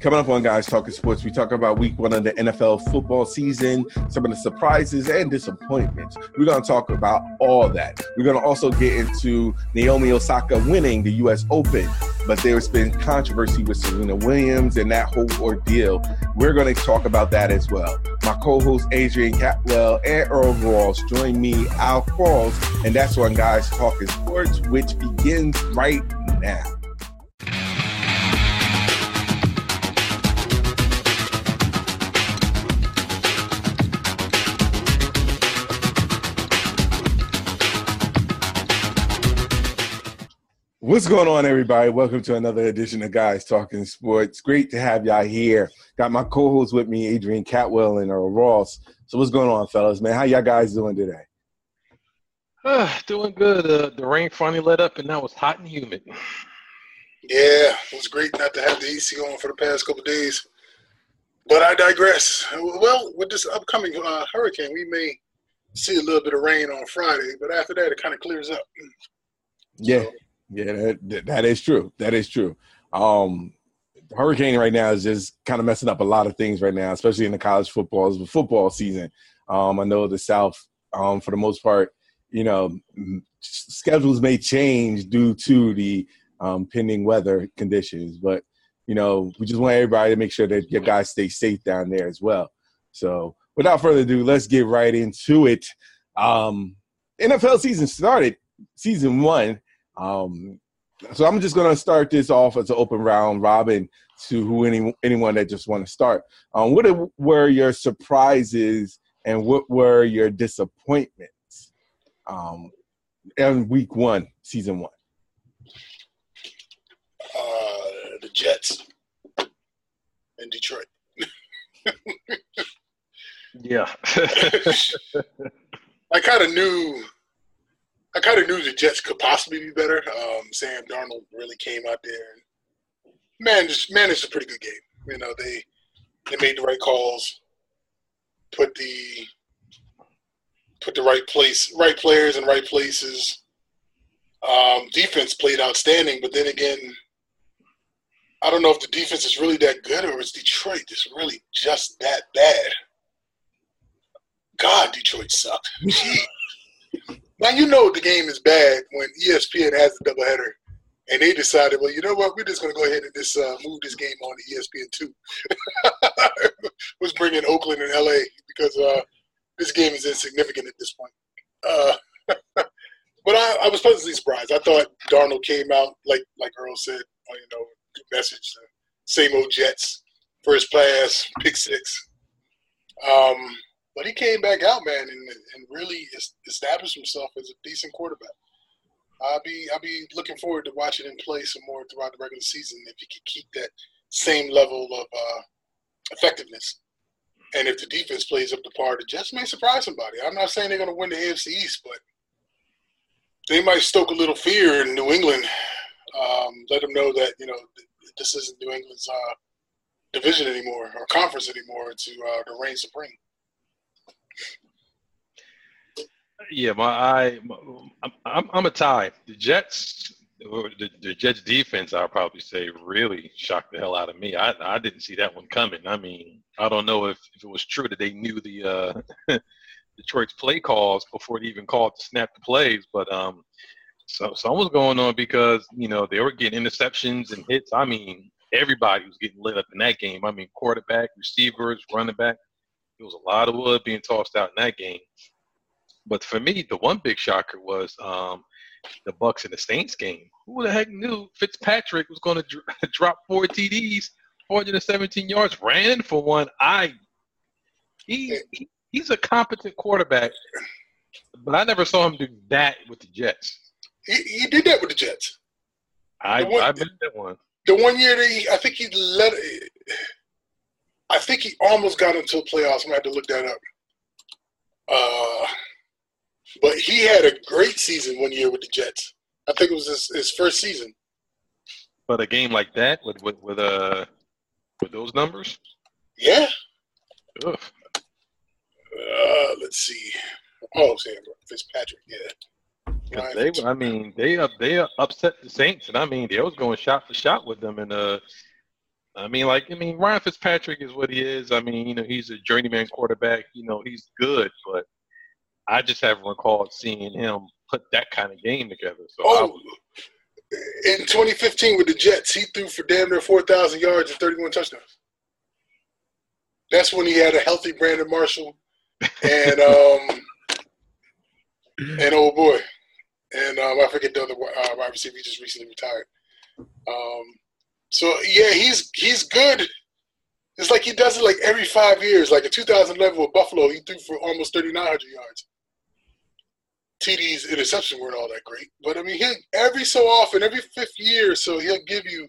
Coming up on Guys Talking Sports, we talk about week one of the NFL football season, some of the surprises and disappointments. We're going to talk about all that. We're going to also get into Naomi Osaka winning the U.S. Open, but there's been controversy with Serena Williams and that whole ordeal. We're going to talk about that as well. My co host Adrian Catwell and Earl Ross join me, Al Qualls, and that's on Guys Talking Sports, which begins right now. What's going on, everybody? Welcome to another edition of Guys Talking Sports. Great to have y'all here. Got my co-host with me, Adrian Catwell and Earl Ross. So, what's going on, fellas? Man, how y'all guys doing today? Uh, doing good. Uh, the rain finally let up, and now it's hot and humid. Yeah, it was great not to have the AC on for the past couple days. But I digress. Well, with this upcoming uh, hurricane, we may see a little bit of rain on Friday, but after that, it kind of clears up. Yeah. So, yeah, that, that is true. That is true. Um, hurricane right now is just kind of messing up a lot of things right now, especially in the college football football season. Um, I know the South, um, for the most part, you know, schedules may change due to the um, pending weather conditions, but you know, we just want everybody to make sure that your guys stay safe down there as well. So, without further ado, let's get right into it. Um, NFL season started, season one um, so I'm just going to start this off as an open round robin to who any anyone that just want to start. Um, what were your surprises and what were your disappointments um, in week one, season one? Uh, the Jets in Detroit. yeah. I kind of knew I kind of knew the Jets could possibly be better. Um, Sam Darnold really came out there and managed managed a pretty good game. You know, they they made the right calls, put the put the right place, right players in right places. Um, defense played outstanding, but then again, I don't know if the defense is really that good or is Detroit just really just that bad. God, Detroit sucked. Now you know the game is bad when ESPN has the doubleheader, and they decided, well, you know what, we're just going to go ahead and just uh, move this game on to ESPN two. was bringing Oakland and LA because uh, this game is insignificant at this point. Uh, but I, I, was pleasantly surprised. I thought Darnold came out like like Earl said, you know, good message. same old Jets, first pass, pick six. Um, but he came back out, man, and, and really established himself as a decent quarterback. I'll be I'll be looking forward to watching him play some more throughout the regular season if he can keep that same level of uh, effectiveness. And if the defense plays up to par, the Jets may surprise somebody. I'm not saying they're going to win the AFC East, but they might stoke a little fear in New England. Um, let them know that you know this isn't New England's uh, division anymore or conference anymore to uh, to reign supreme. Yeah, my I, I'm, I'm a tie. The Jets, the, the Jets defense, I'll probably say, really shocked the hell out of me. I, I didn't see that one coming. I mean, I don't know if, if it was true that they knew the uh, Detroit's play calls before they even called to snap the plays, but um, so something was going on because you know they were getting interceptions and hits. I mean, everybody was getting lit up in that game. I mean, quarterback, receivers, running back. It was a lot of wood being tossed out in that game. But for me, the one big shocker was um, the Bucks and the Saints game. Who the heck knew Fitzpatrick was going to dr- drop four TDs, 417 yards, ran for one? I he, he he's a competent quarterback, but I never saw him do that with the Jets. He, he did that with the Jets. I one, I missed that one. The one year that he, I think he let. I think he almost got into the playoffs. I'm gonna have to look that up. Uh, but he had a great season one year with the Jets. I think it was his, his first season. But a game like that with with with uh with those numbers? Yeah. Ugh. Uh, let's see. Oh, Sam Fitzpatrick. Yeah. They, I mean, they up they upset the Saints, and I mean, they was going shot for shot with them, and uh, I mean, like, I mean, Ryan Fitzpatrick is what he is. I mean, you know, he's a journeyman quarterback. You know, he's good, but I just haven't recalled seeing him put that kind of game together. So oh, in 2015 with the Jets, he threw for damn near 4,000 yards and 31 touchdowns. That's when he had a healthy Brandon Marshall and um and old boy, and um, I forget the other uh, wide receiver. He just recently retired. Um, so yeah, he's he's good. It's like he does it like every five years. Like in 2011 with Buffalo, he threw for almost 3,900 yards. TD's interception weren't all that great, but I mean, he every so often, every fifth year, so he'll give you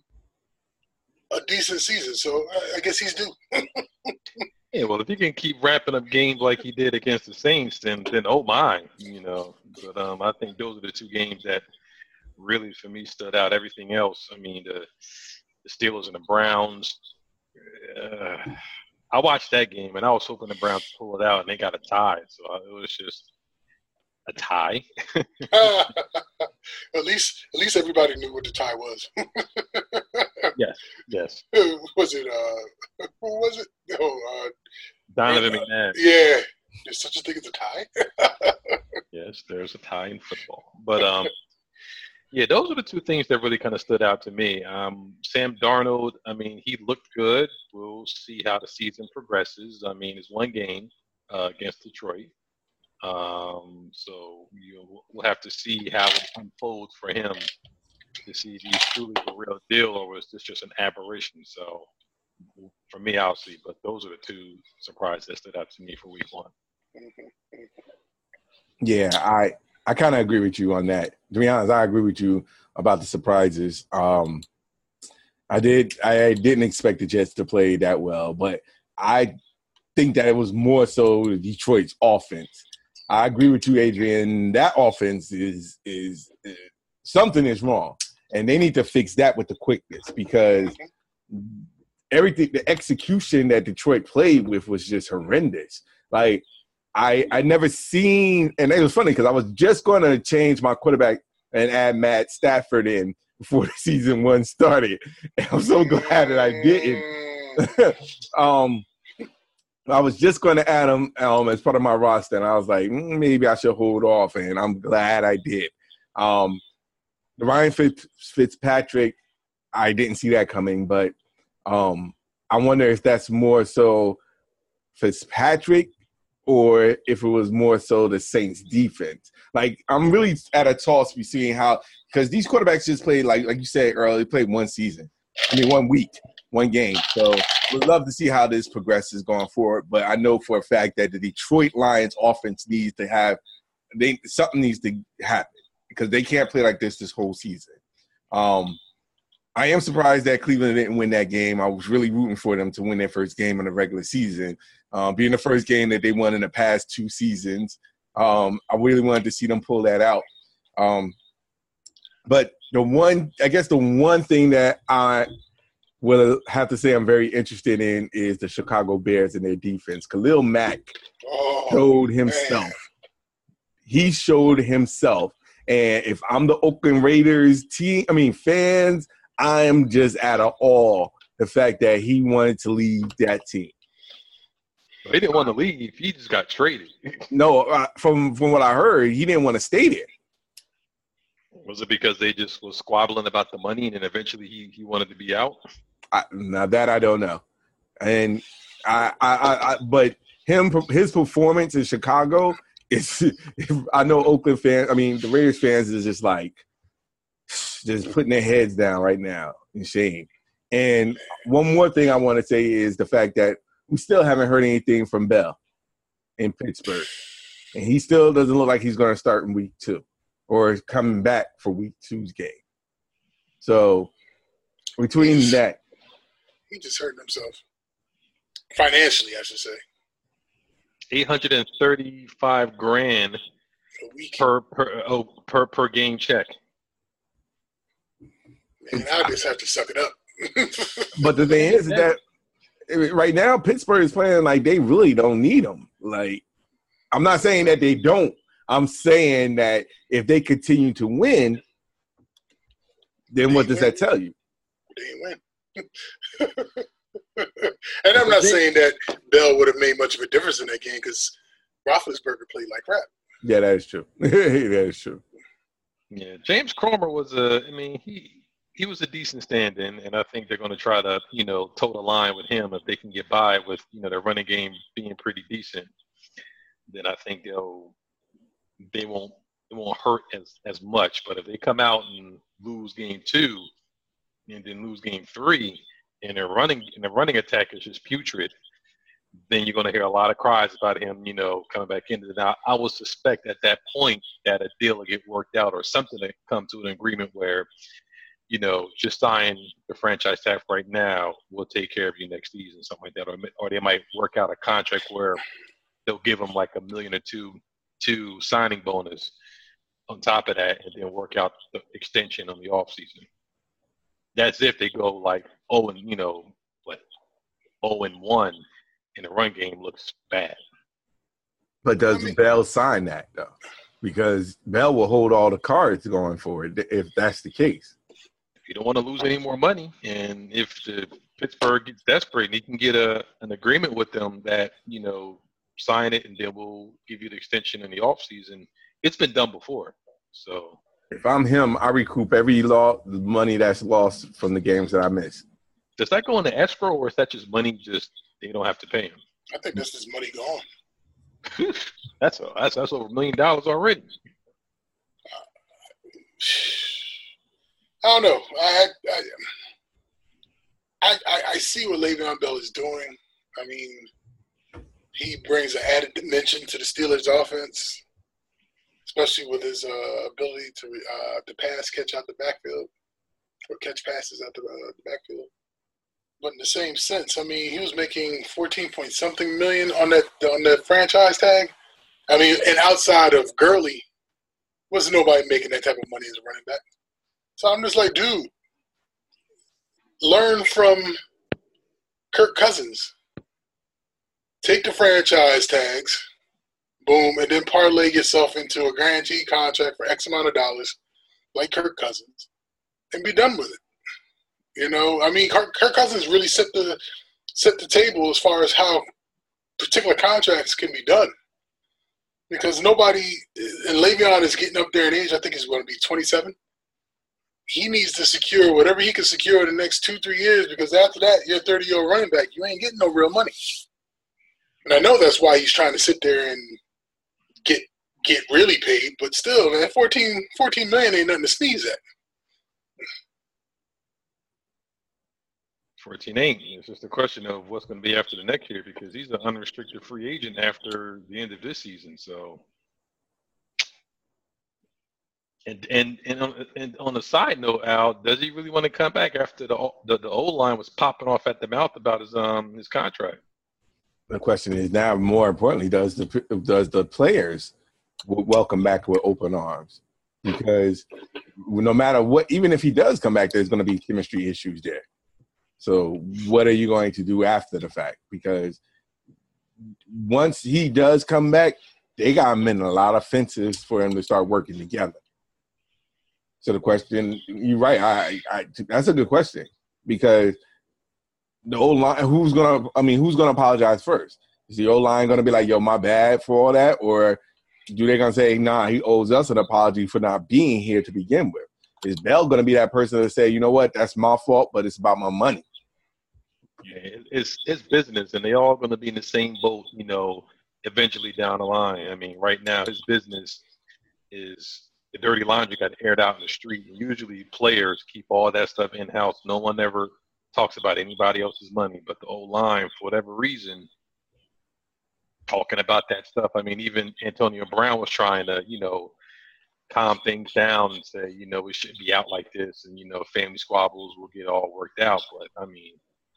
a decent season. So I, I guess he's due. yeah, well, if he can keep wrapping up games like he did against the Saints, then then oh my, you know. But um, I think those are the two games that really for me stood out. Everything else, I mean, the the Steelers and the Browns. Uh, I watched that game and I was hoping the Browns pull it out, and they got a tie. So it was just a tie. at least, at least everybody knew what the tie was. yes, yes. Was it? Uh, who was it? Oh, uh, Donovan uh, McNabb. Yeah, there's such a thing as a tie. yes, there's a tie in football, but um, yeah, those are the two things that really kind of stood out to me. Um, Sam Darnold, I mean, he looked good. We'll see how the season progresses. I mean, it's one game uh, against Detroit. Um, so you know, we'll have to see how it unfolds for him to see if he's truly the real deal or was this just an aberration. So for me, see. But those are the two surprises that stood out to me for week one. Yeah, I I kind of agree with you on that. To be honest, I agree with you about the surprises. Um, I did. I didn't expect the Jets to play that well, but I think that it was more so Detroit's offense. I agree with you, Adrian. That offense is is, is something is wrong, and they need to fix that with the quickness because everything, the execution that Detroit played with was just horrendous. Like I I never seen, and it was funny because I was just going to change my quarterback and add Matt Stafford in before the season one started, and I'm so glad that I didn't. um, I was just going to add him um, as part of my roster, and I was like, mm, maybe I should hold off, and I'm glad I did. Um, Ryan Fitz, Fitzpatrick, I didn't see that coming, but um, I wonder if that's more so Fitzpatrick or if it was more so the Saints defense. Like I'm really at a toss be seeing how because these quarterbacks just played like like you said earlier, played one season. I mean one week, one game. So we'd love to see how this progresses going forward. But I know for a fact that the Detroit Lions offense needs to have they something needs to happen because they can't play like this this whole season. Um, I am surprised that Cleveland didn't win that game. I was really rooting for them to win their first game in the regular season, um, being the first game that they won in the past two seasons. Um, I really wanted to see them pull that out. Um, but the one, I guess, the one thing that I will have to say I'm very interested in is the Chicago Bears and their defense. Khalil Mack oh, showed himself. Man. He showed himself. And if I'm the Oakland Raiders team, I mean fans, I am just at awe the fact that he wanted to leave that team. They didn't want to leave. He just got traded. no, uh, from from what I heard, he didn't want to stay there. Was it because they just was squabbling about the money, and then eventually he, he wanted to be out? I, now that I don't know, and I, I, I, but him his performance in Chicago is. I know Oakland fans. I mean, the Raiders fans is just like just putting their heads down right now in shame. And one more thing I want to say is the fact that we still haven't heard anything from Bell in Pittsburgh. And he still doesn't look like he's going to start in week two or coming back for week two's game. So between he's, that. He just hurt himself. Financially, I should say. 835 grand per per oh, per per game check. And I just have to suck it up. but the thing is that right now Pittsburgh is playing like they really don't need him. Like I'm not saying that they don't. I'm saying that if they continue to win, then they what does win. that tell you? They win. and I'm not saying that Bell would have made much of a difference in that game because Roethlisberger played like crap. Yeah, that is true. that is true. Yeah, James Cromer was a. I mean, he he was a decent stand-in, and I think they're going to try to, you know, toe the line with him if they can get by with, you know, their running game being pretty decent. Then I think they'll they won't it won't hurt as as much. But if they come out and lose game two, and then lose game three, and their running and their running attack is just putrid, then you're going to hear a lot of cries about him, you know, coming back into it. Now, I would suspect at that point that a deal will get worked out or something to come to an agreement where you know, just sign the franchise tag right now. We'll take care of you next season, something like that. Or, or they might work out a contract where they'll give them like a million or two, two signing bonus on top of that, and then work out the extension on the off season. That's if they go like oh and you know what, oh and one, and the run game looks bad. But does Bell sign that though? Because Bell will hold all the cards going forward if that's the case you don't want to lose any more money, and if the Pittsburgh gets desperate and he can get a an agreement with them that you know sign it and then we'll give you the extension in the off season. It's been done before, so. If I'm him, I recoup every law money that's lost from the games that I miss. Does that go into escrow, or is that just money? Just they don't have to pay him. I think this is money gone. that's a, that's that's over a million dollars already. Uh, I don't know. I I, I, I see what Le'Veon Bell is doing. I mean, he brings an added dimension to the Steelers' offense, especially with his uh, ability to uh, to pass, catch out the backfield, or catch passes out the, uh, the backfield. But in the same sense, I mean, he was making fourteen point something million on that on that franchise tag. I mean, and outside of Gurley, wasn't nobody making that type of money as a running back. So I'm just like, dude, learn from Kirk Cousins. Take the franchise tags, boom, and then parlay yourself into a guaranteed contract for X amount of dollars, like Kirk Cousins, and be done with it. You know, I mean, Kirk, Kirk Cousins really set the set the table as far as how particular contracts can be done. Because nobody, and Le'Veon is getting up there in age. I think he's going to be 27 he needs to secure whatever he can secure in the next two, three years because after that, you're a 30 year old running back. You ain't getting no real money. And I know that's why he's trying to sit there and get get really paid, but still, man, 14, 14 million ain't nothing to sneeze at. 14 ain't. It's just a question of what's going to be after the next year because he's an unrestricted free agent after the end of this season. So and and and on, and on a side note, Al, does he really want to come back after the the, the old line was popping off at the mouth about his um his contract? The question is now, more importantly, does the does the players welcome back with open arms? Because no matter what, even if he does come back, there's going to be chemistry issues there. So what are you going to do after the fact? Because once he does come back, they got him in a lot of fences for him to start working together. So the question, you're right. I, I, that's a good question because the old line, who's gonna? I mean, who's gonna apologize first? Is the old line gonna be like, "Yo, my bad for all that," or do they gonna say, "Nah, he owes us an apology for not being here to begin with"? Is Bell gonna be that person to say, "You know what? That's my fault, but it's about my money"? Yeah, it's it's business, and they all gonna be in the same boat. You know, eventually down the line. I mean, right now his business is the dirty laundry got aired out in the street. And usually players keep all that stuff in house. No one ever talks about anybody else's money. But the old line, for whatever reason, talking about that stuff. I mean, even Antonio Brown was trying to, you know, calm things down and say, you know, we shouldn't be out like this, and you know, family squabbles will get all worked out. But I mean,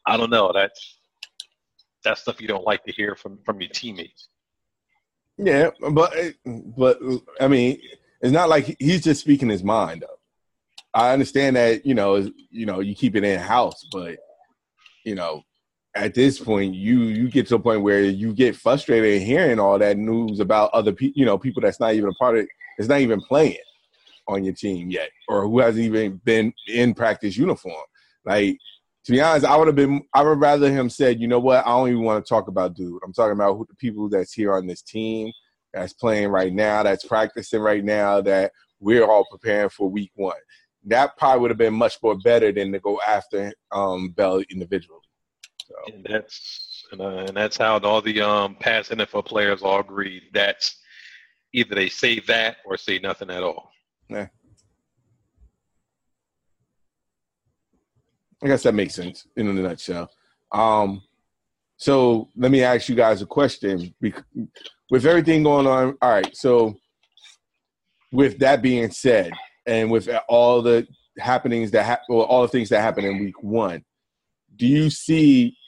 I don't know. That's that's stuff you don't like to hear from from your teammates. Yeah, but but I mean, it's not like he's just speaking his mind up. I understand that you know you know you keep it in house, but you know at this point you you get to a point where you get frustrated hearing all that news about other people you know people that's not even a part of it's not even playing on your team yet or who hasn't even been in practice uniform like to be honest, I would have been. I would rather him said, you know what? I don't even want to talk about dude. I'm talking about who, the people that's here on this team, that's playing right now, that's practicing right now, that we're all preparing for week one. That probably would have been much more better than to go after um, Bell individually. So. And that's and, uh, and that's how all the um, past NFL players all agreed. That's either they say that or say nothing at all. Yeah. I guess that makes sense in a nutshell. Um, so let me ask you guys a question. With everything going on, all right. So with that being said, and with all the happenings that ha- well, all the things that happened in week one, do you see?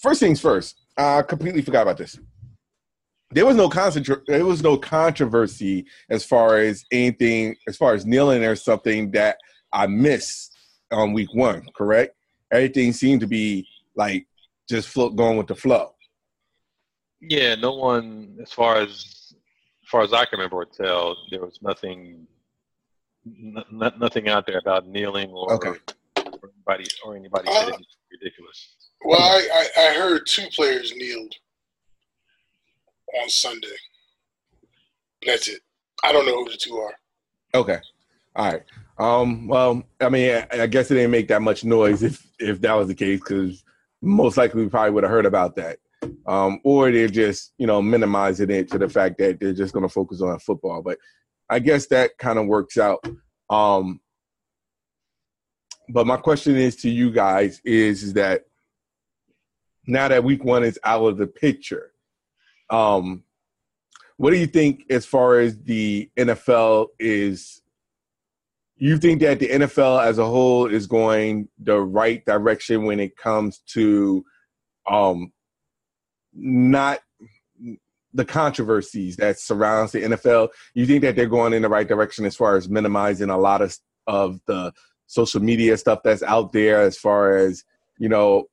First things first. I completely forgot about this. There was no concentra- There was no controversy as far as anything, as far as kneeling or something that I missed on week one, correct? Everything seemed to be like just float going with the flow. Yeah, no one, as far as as far as I can remember or tell, there was nothing, n- nothing out there about kneeling or, okay. or anybody or anybody uh, said ridiculous. Well, I, I, I heard two players kneeled on Sunday. That's it. I don't know who the two are. Okay. All right. Um, well, I mean, I, guess it didn't make that much noise if if that was the case, because most likely we probably would have heard about that. Um, or they're just you know minimizing it to the fact that they're just going to focus on football. But I guess that kind of works out. Um, but my question is to you guys is, is that now that week one is out of the picture, um, what do you think as far as the NFL is you think that the NFL as a whole is going the right direction when it comes to um, not the controversies that surrounds the NFL? You think that they're going in the right direction as far as minimizing a lot of of the social media stuff that's out there as far as, you know,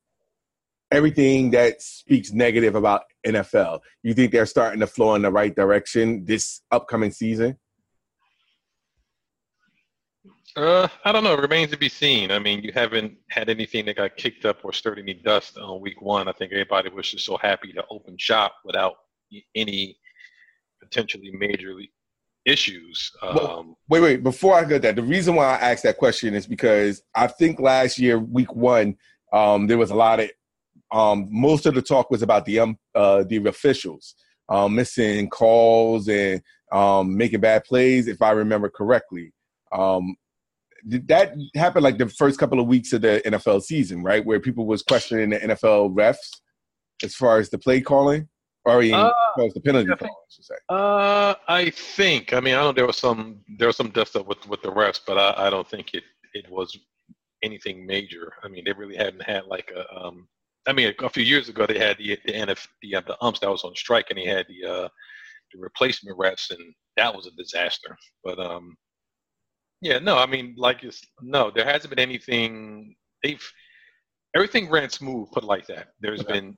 everything that speaks negative about NFL. You think they're starting to flow in the right direction this upcoming season? Uh, I don't know. It remains to be seen. I mean, you haven't had anything that got kicked up or stirred any dust on week one. I think everybody was just so happy to open shop without any potentially major issues. Um, well, wait, wait. Before I get that, the reason why I asked that question is because I think last year, week one, um, there was a lot of um, most of the talk was about the um, uh, the officials um, missing calls and um, making bad plays, if I remember correctly. Um, did that happen like the first couple of weeks of the NFL season, right? Where people was questioning the NFL refs as far as the play calling, or even, uh, as far as the penalty calling, I should say. Uh, I think. I mean, I know there was some there was some dust up with with the refs, but I, I don't think it it was anything major. I mean, they really hadn't had like a. Um, I mean, a, a few years ago they had the the NF the, uh, the umps that was on strike, and they had the uh, the replacement refs, and that was a disaster. But um, yeah, no, I mean, like, it's, no, there hasn't been anything. They've everything ran smooth, put like that. There's okay. been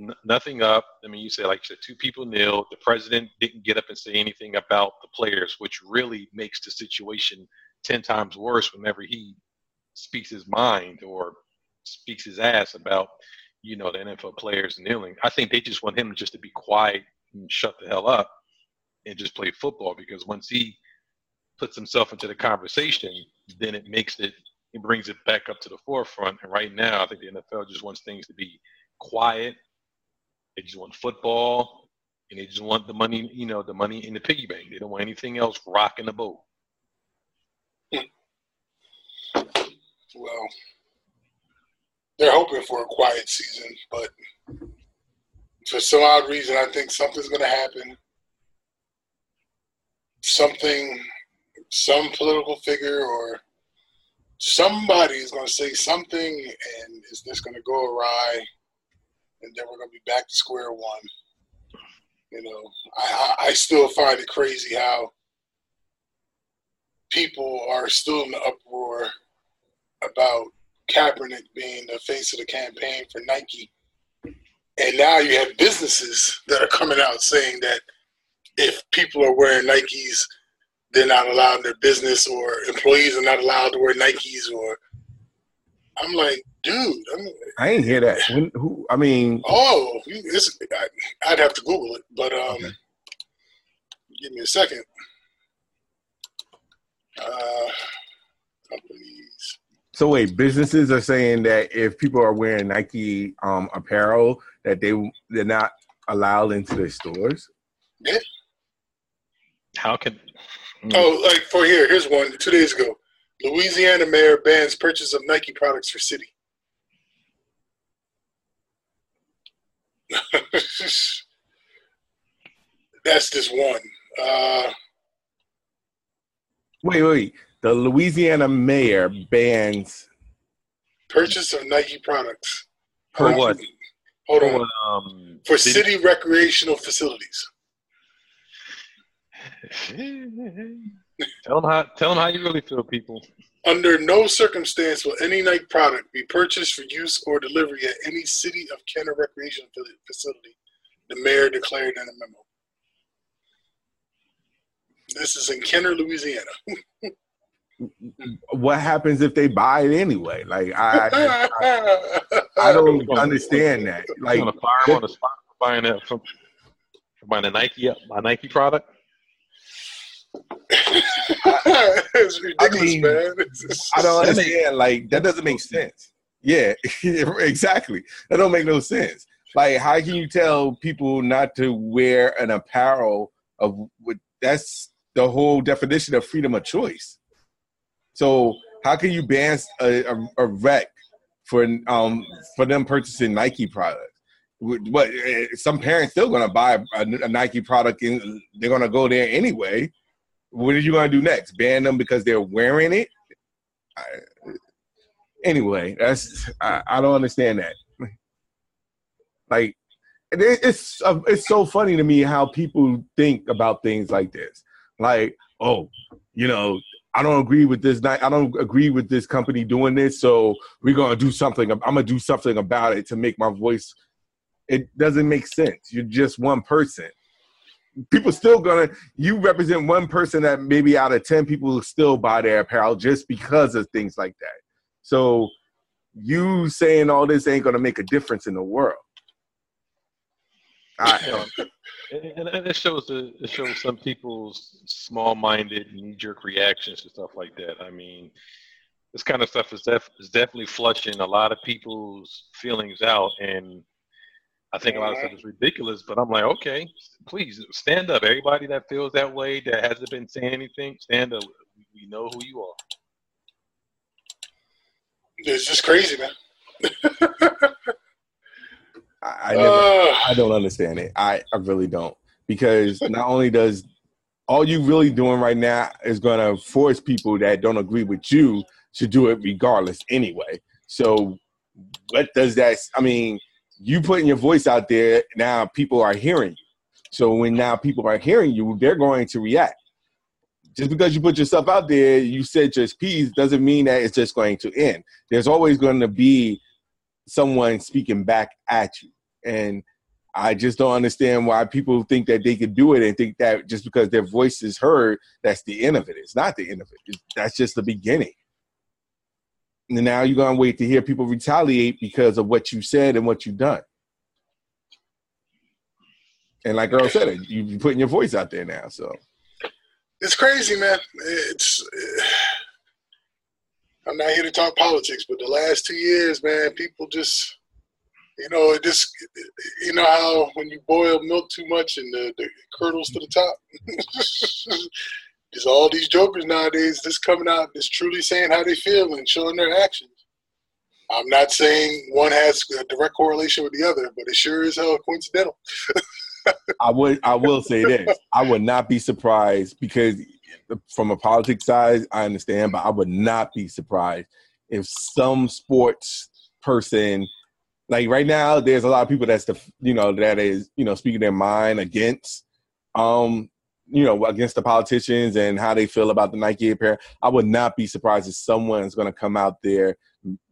n- nothing up. I mean, you say like you said, two people nil. The president didn't get up and say anything about the players, which really makes the situation ten times worse whenever he speaks his mind or speaks his ass about you know the NFL players kneeling. I think they just want him just to be quiet and shut the hell up and just play football because once he puts himself into the conversation, then it makes it it brings it back up to the forefront. And right now, I think the NFL just wants things to be quiet. They just want football, and they just want the money, you know, the money in the piggy bank. They don't want anything else rocking the boat. Well, they're hoping for a quiet season, but for some odd reason, I think something's going to happen. Something some political figure or somebody is going to say something and it's just going to go awry and then we're going to be back to square one you know I, I still find it crazy how people are still in the uproar about Kaepernick being the face of the campaign for Nike. And now you have businesses that are coming out saying that if people are wearing Nikes they're not allowed in their business or employees are not allowed to wear Nikes or I'm like, dude, I'm, I ain't hear that. When, who? I mean, oh, it's, I, would have to Google it, but um, okay. give me a second. Uh, companies. So wait, businesses are saying that if people are wearing Nike um, apparel, that they they're not allowed into their stores. Yeah. How can? Oh, like for here, here's one two days ago. Louisiana mayor bans purchase of Nike products for city. That's just one. Uh, wait, wait. The Louisiana mayor bans purchase of Nike products. For what? Hold on. For, um, for city, city recreational facilities. Tell them how tell them how you really feel, people. Under no circumstance will any Nike product be purchased for use or delivery at any city of Kenner recreation facility, the mayor declared in a memo. This is in Kenner, Louisiana. what happens if they buy it anyway? Like I, I, I don't understand that. Like, fire them on the spot for buying it from, buying a Nike, my Nike product. It's ridiculous, I mean, man. I don't understand. Like that doesn't make sense. Yeah, exactly. That don't make no sense. Like, how can you tell people not to wear an apparel of what? That's the whole definition of freedom of choice. So, how can you ban a, a, a rec for um for them purchasing Nike products? But eh, some parents still gonna buy a, a Nike product and they're gonna go there anyway what are you gonna do next? Ban them because they're wearing it? I, anyway, that's I, I, don't understand that. Like, it, it's uh, it's so funny to me how people think about things like this. Like, oh, you know, I don't agree with this. I don't agree with this company doing this, so we're gonna do something. I'm gonna do something about it to make my voice. It doesn't make sense. You're just one person people still gonna you represent one person that maybe out of 10 people will still buy their apparel just because of things like that. So you saying all this ain't gonna make a difference in the world. I, and, and it shows the, it shows some people's small-minded knee-jerk reactions to stuff like that. I mean this kind of stuff is, def, is definitely flushing a lot of people's feelings out and I think a lot of stuff is ridiculous, but I'm like, okay, please stand up. Everybody that feels that way, that hasn't been saying anything, stand up. We know who you are. It's just crazy, man. I, I, never, uh, I don't understand it. I, I really don't. Because not only does all you really doing right now is going to force people that don't agree with you to do it regardless anyway. So what does that? I mean, you putting your voice out there now people are hearing you. So when now people are hearing you they're going to react. Just because you put yourself out there you said just peace doesn't mean that it's just going to end. There's always going to be someone speaking back at you. And i just don't understand why people think that they could do it and think that just because their voice is heard that's the end of it. It's not the end of it. That's just the beginning now you're gonna wait to hear people retaliate because of what you said and what you've done. And like Earl said, it you, are putting your voice out there now. So it's crazy, man. It's I'm not here to talk politics, but the last two years, man, people just you know, it just you know how when you boil milk too much and the, the curdles to the top. There's all these jokers nowadays just coming out, just truly saying how they feel and showing their actions. I'm not saying one has a direct correlation with the other, but it sure is hell coincidental. I would I will say this. I would not be surprised because from a politics side, I understand, but I would not be surprised if some sports person like right now there's a lot of people that's the you know that is you know speaking their mind against um you know, against the politicians and how they feel about the Nike apparel, I would not be surprised if someone's going to come out there,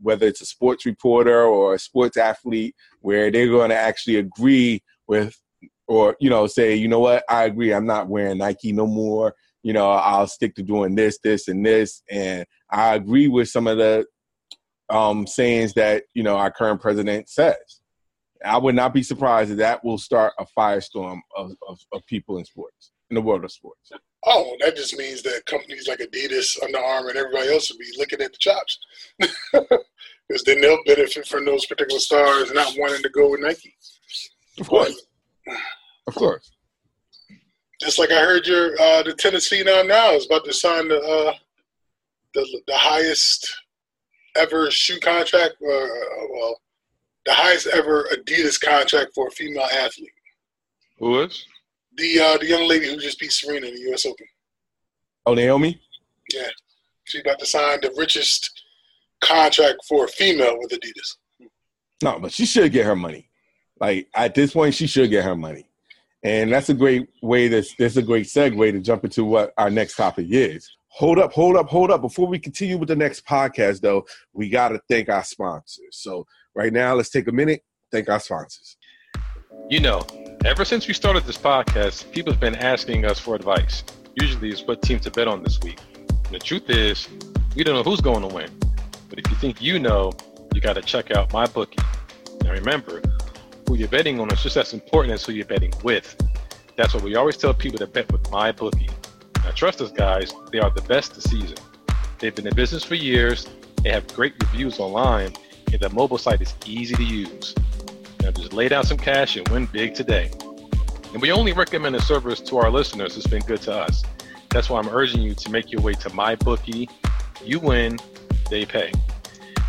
whether it's a sports reporter or a sports athlete, where they're going to actually agree with, or you know, say, you know what, I agree, I'm not wearing Nike no more. You know, I'll stick to doing this, this, and this, and I agree with some of the um, sayings that you know our current president says. I would not be surprised if that will start a firestorm of, of, of people in sports, in the world of sports. Oh, that just means that companies like Adidas, Under Armour, and everybody else will be looking at the chops. Because then they'll benefit from those particular stars not wanting to go with Nike. Of course. Of course. Just like I heard your uh, the tennis phenom now is about to sign the uh, the, the highest ever shoe contract, uh, well, the highest ever Adidas contract for a female athlete. Who is? The uh, the young lady who just beat Serena in the U.S. Open. Oh, Naomi. Yeah, she's about to sign the richest contract for a female with Adidas. No, but she should get her money. Like at this point, she should get her money, and that's a great way. To, that's a great segue to jump into what our next topic is. Hold up, hold up, hold up. Before we continue with the next podcast, though, we got to thank our sponsors. So right now, let's take a minute. Thank our sponsors. You know, ever since we started this podcast, people have been asking us for advice. Usually, it's what team to bet on this week. And the truth is, we don't know who's going to win. But if you think you know, you got to check out MyBookie. Now remember, who you're betting on is just as important as who you're betting with. That's what we always tell people to bet with MyBookie. Now trust us guys, they are the best this season. They've been in business for years, they have great reviews online, and the mobile site is easy to use. Now just lay down some cash and win big today. And we only recommend a service to our listeners. that's been good to us. That's why I'm urging you to make your way to MyBookie. You win, they pay.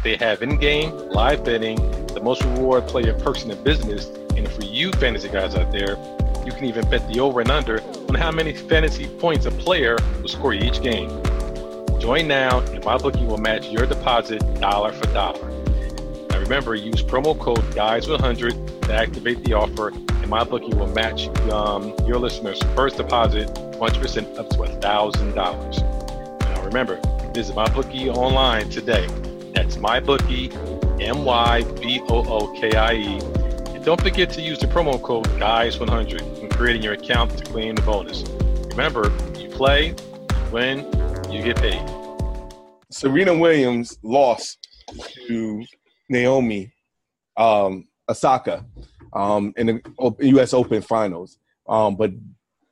They have in-game live betting, the most reward player perks in the business, and for you fantasy guys out there, you can even bet the over and under on how many fantasy points a player will score each game. Join now, and MyBookie will match your deposit dollar for dollar. Remember, use promo code GUYS100 to activate the offer, and MyBookie will match um, your listeners' first deposit 100% up to $1,000. Now remember, visit MyBookie online today. That's MyBookie, M-Y-B-O-O-K-I-E. And don't forget to use the promo code GUYS100 when creating your account to claim the bonus. Remember, you play, you win, you get paid. Serena Williams lost to Naomi um, Osaka um, in the U.S. Open Finals, um, but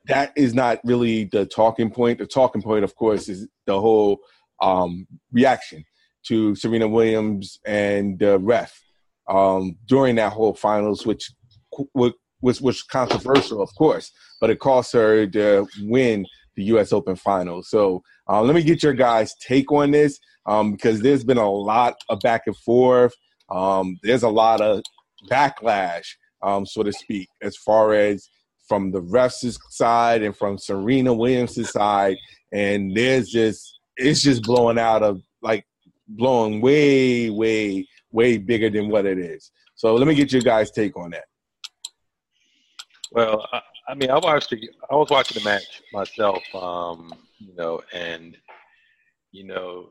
that is not really the talking point. The talking point, of course, is the whole um, reaction to Serena Williams and the ref um, during that whole finals, which was was controversial, of course, but it cost her to win the U.S. Open Finals. So uh, let me get your guys' take on this um, because there's been a lot of back and forth. Um, there's a lot of backlash, um, so to speak, as far as from the refs' side and from Serena Williams' side, and there's just it's just blowing out of like blowing way, way, way bigger than what it is. So let me get your guys' take on that. Well, I, I mean, I watched the, I was watching the match myself, um, you know, and you know,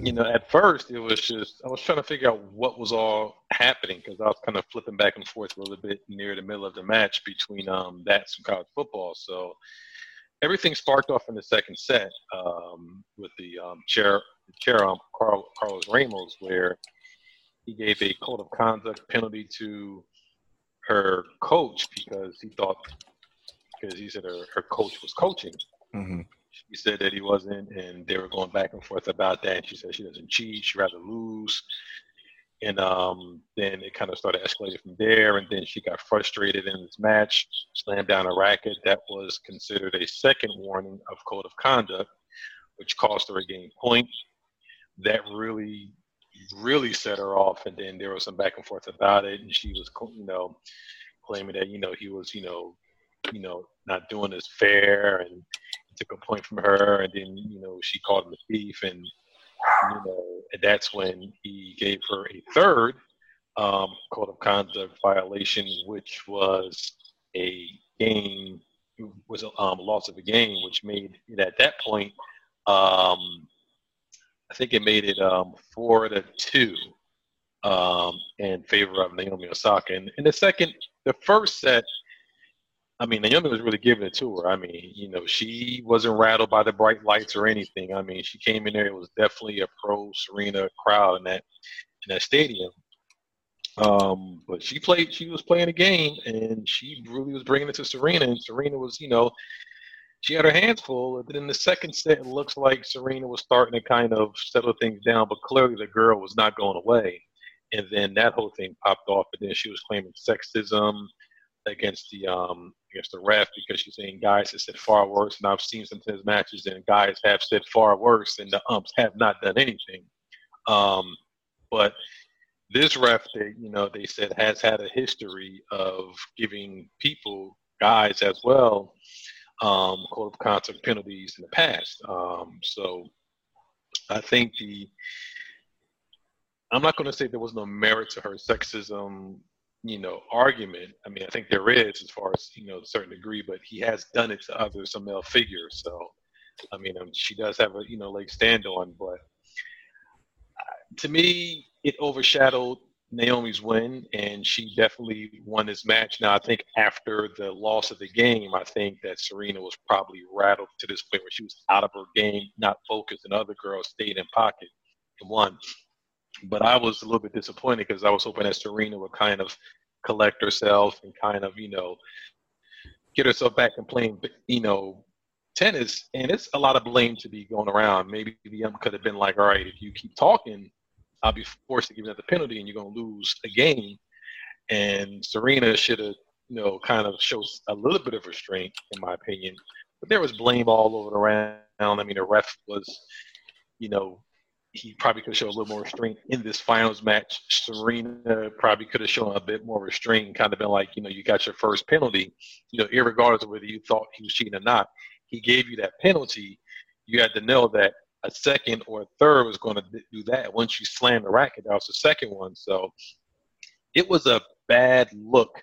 you know, at first it was just I was trying to figure out what was all happening because I was kind of flipping back and forth a little bit near the middle of the match between um, that and college football. So everything sparked off in the second set um, with the um, chair chair um, Carl, Carlos Ramos, where he gave a code of conduct penalty to her coach because he thought because he said her, her coach was coaching. Mm-hmm. She said that he wasn't, and they were going back and forth about that. And she said she doesn't cheat; she'd rather lose. And um, then it kind of started escalating from there. And then she got frustrated in this match, slammed down a racket. That was considered a second warning of code of conduct, which cost her a game point. That really, really set her off. And then there was some back and forth about it. And she was, you know, claiming that, you know, he was, you know, you know, not doing this fair and took a point from her. And then, you know, she called him a thief. And you know, and that's when he gave her a third um, code of conduct violation, which was a game was a um, loss of a game, which made it at that point. Um, I think it made it um, four to two um, in favor of Naomi Osaka. And in the second, the first set, I mean, Naomi was really giving it to her. I mean, you know, she wasn't rattled by the bright lights or anything. I mean, she came in there. It was definitely a pro Serena crowd in that in that stadium. Um, but she played. She was playing a game, and she really was bringing it to Serena. And Serena was, you know, she had her hands full. But in the second set, it looks like Serena was starting to kind of settle things down. But clearly, the girl was not going away. And then that whole thing popped off. And then she was claiming sexism against the um against the ref because she's saying guys have said far worse, and I've seen some tennis matches and guys have said far worse, and the umps have not done anything. Um, but this ref, they, you know, they said has had a history of giving people, guys as well, um, of conduct penalties in the past. Um, so I think the I'm not going to say there was no merit to her sexism you know, argument. I mean, I think there is as far as, you know, a certain degree, but he has done it to other some male figures. So, I mean, um, she does have a, you know, leg stand on, but uh, to me, it overshadowed Naomi's win, and she definitely won this match. Now, I think after the loss of the game, I think that Serena was probably rattled to this point where she was out of her game, not focused, and other girls stayed in pocket and won. But I was a little bit disappointed because I was hoping that Serena would kind of collect herself and kind of, you know, get herself back and playing, you know, tennis. And it's a lot of blame to be going around. Maybe the ump could have been like, all right, if you keep talking, I'll be forced to give you the penalty and you're going to lose a game. And Serena should have, you know, kind of shows a little bit of restraint, in my opinion. But there was blame all over the round. I mean, the ref was, you know, he probably could have shown a little more restraint in this finals match. Serena probably could have shown a bit more restraint, kind of been like, you know, you got your first penalty, you know, regardless of whether you thought he was cheating or not. He gave you that penalty. You had to know that a second or a third was going to do that. Once you slammed the racket, that was the second one. So it was a bad look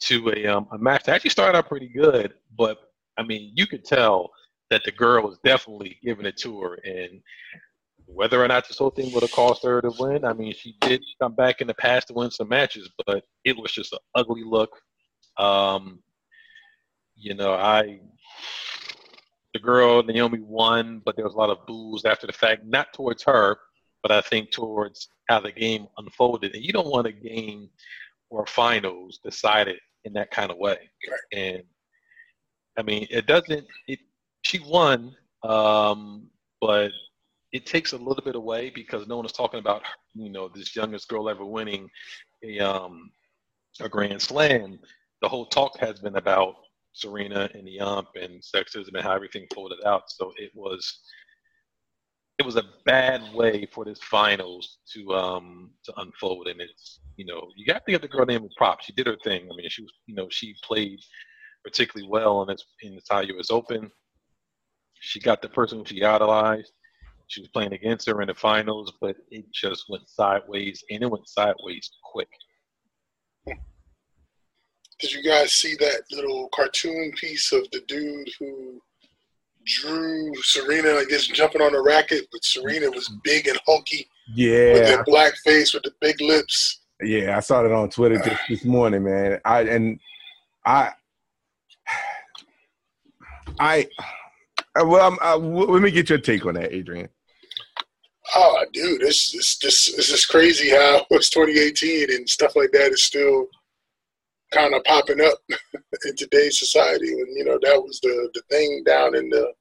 to a, um, a match that actually started out pretty good, but I mean, you could tell that the girl was definitely giving it to her. And whether or not this whole thing would have cost her to win, I mean, she did come back in the past to win some matches, but it was just an ugly look. Um, you know, I the girl Naomi won, but there was a lot of boos after the fact, not towards her, but I think towards how the game unfolded. And you don't want a game or finals decided in that kind of way. And I mean, it doesn't. It she won, um, but it takes a little bit away because no one is talking about you know this youngest girl ever winning a um a grand slam. The whole talk has been about Serena and the ump and sexism and how everything folded out. So it was it was a bad way for this finals to um to unfold. And it's you know you got to give the girl name of props. She did her thing. I mean she was you know she played particularly well in this in the Thai US Open. She got the person she idolized she was playing against her in the finals, but it just went sideways, and it went sideways quick. Did you guys see that little cartoon piece of the dude who drew Serena, I guess, jumping on a racket, but Serena was big and hulky. Yeah. With that black face with the big lips. Yeah, I saw it on Twitter just this morning, man. I and I I well, I, let me get your take on that, Adrian. Oh, dude, this it's just it's just crazy how it's 2018 and stuff like that is still kind of popping up in today's society. And you know that was the the thing down in the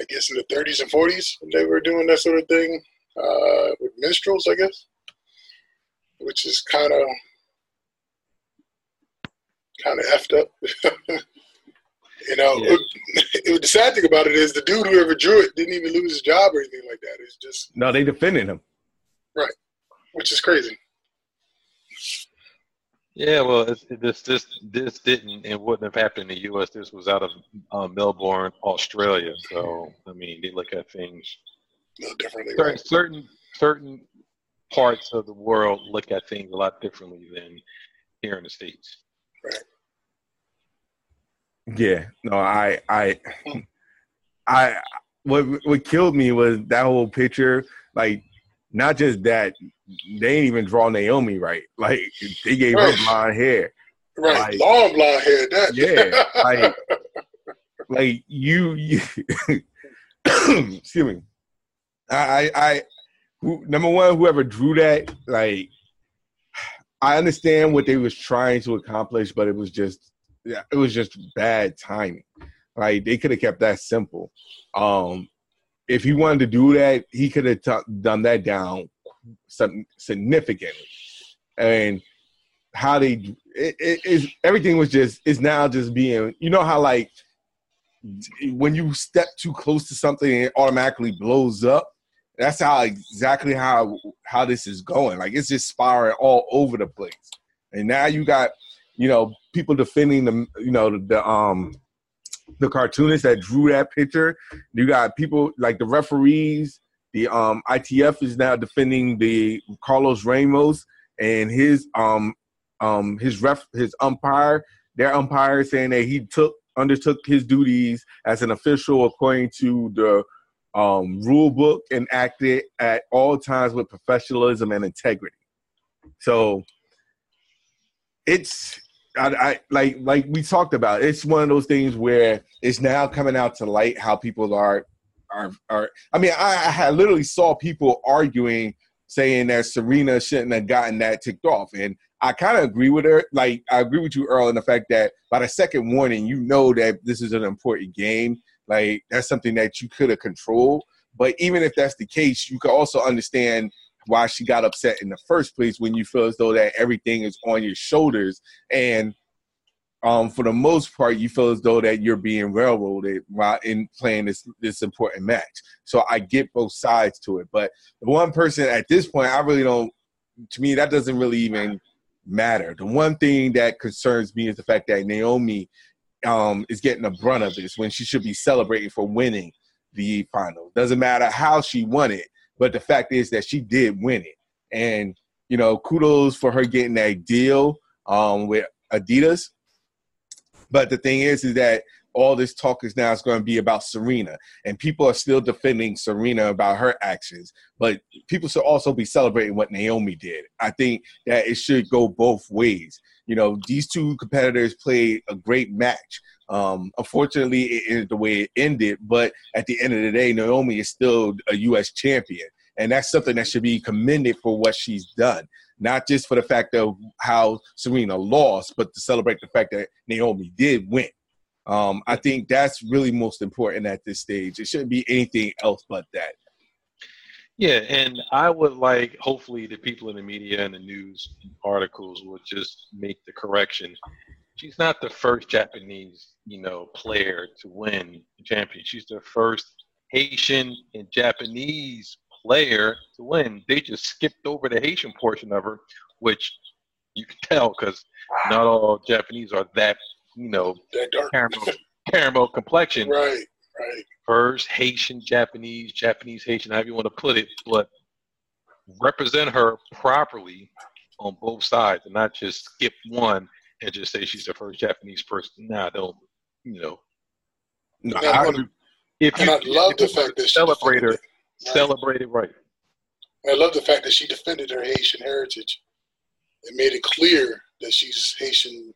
I guess in the 30s and 40s when they were doing that sort of thing uh, with minstrels, I guess, which is kind of kind of effed up. You know, yeah. it, it, the sad thing about it is the dude who ever drew it didn't even lose his job or anything like that. It's just no, they defended him, right? Which is crazy. Yeah, well, this this this didn't and wouldn't have happened in the U.S. This was out of uh, Melbourne, Australia. So I mean, they look at things no differently. Certain, right? certain certain parts of the world look at things a lot differently than here in the states. Right. Yeah, no, I, I, I. What what killed me was that whole picture. Like, not just that, they didn't even draw Naomi right. Like, they gave her blonde hair. Right, like, long blonde hair. That yeah, like like you, you excuse me. I, I, who, number one, whoever drew that, like, I understand what they was trying to accomplish, but it was just, yeah, it was just bad timing. Like they could have kept that simple. Um, if he wanted to do that, he could have t- done that down some significantly. And how they it, it is everything was just is now just being you know how like when you step too close to something it automatically blows up that's how exactly how how this is going like it's just spiraling all over the place and now you got you know people defending the you know the, um the cartoonists that drew that picture you got people like the referees the um ITF is now defending the Carlos Ramos and his um um his ref his umpire their umpire saying that he took undertook his duties as an official according to the um, rule book and acted at all times with professionalism and integrity. So it's I, I, like like we talked about. It's one of those things where it's now coming out to light how people are are are. I mean, I, I literally saw people arguing saying that Serena shouldn't have gotten that ticked off, and I kind of agree with her. Like I agree with you, Earl, in the fact that by the second warning, you know that this is an important game. Like that's something that you could have controlled. But even if that's the case, you can also understand why she got upset in the first place when you feel as though that everything is on your shoulders and um, for the most part, you feel as though that you're being railroaded while in playing this this important match. So I get both sides to it, but the one person at this point, I really don't. To me, that doesn't really even matter. The one thing that concerns me is the fact that Naomi um, is getting the brunt of this when she should be celebrating for winning the final. Doesn't matter how she won it, but the fact is that she did win it. And, you know, kudos for her getting that deal um, with Adidas. But the thing is, is that all this talk is now is going to be about Serena, and people are still defending Serena about her actions. But people should also be celebrating what Naomi did. I think that it should go both ways. You know, these two competitors played a great match. Um, unfortunately, it ended the way it ended, but at the end of the day, Naomi is still a U.S. champion, and that's something that should be commended for what she's done. Not just for the fact of how Serena lost, but to celebrate the fact that Naomi did win. Um, I think that's really most important at this stage. It shouldn't be anything else but that. Yeah, and I would like hopefully the people in the media and the news articles will just make the correction. She's not the first Japanese, you know, player to win the championship. She's the first Haitian and Japanese player to win. They just skipped over the Haitian portion of her, which you can tell because not all Japanese are that you know, caramel, caramel complexion. Right, right. First Haitian, Japanese, Japanese, Haitian, however you want to put it, but represent her properly on both sides and not just skip one and just say she's the first Japanese person. Nah, don't, you know. No, I, if you, I love the fact that celebrate her, right. celebrate it right. I love the fact that she defended her Haitian heritage and made it clear that she's Haitian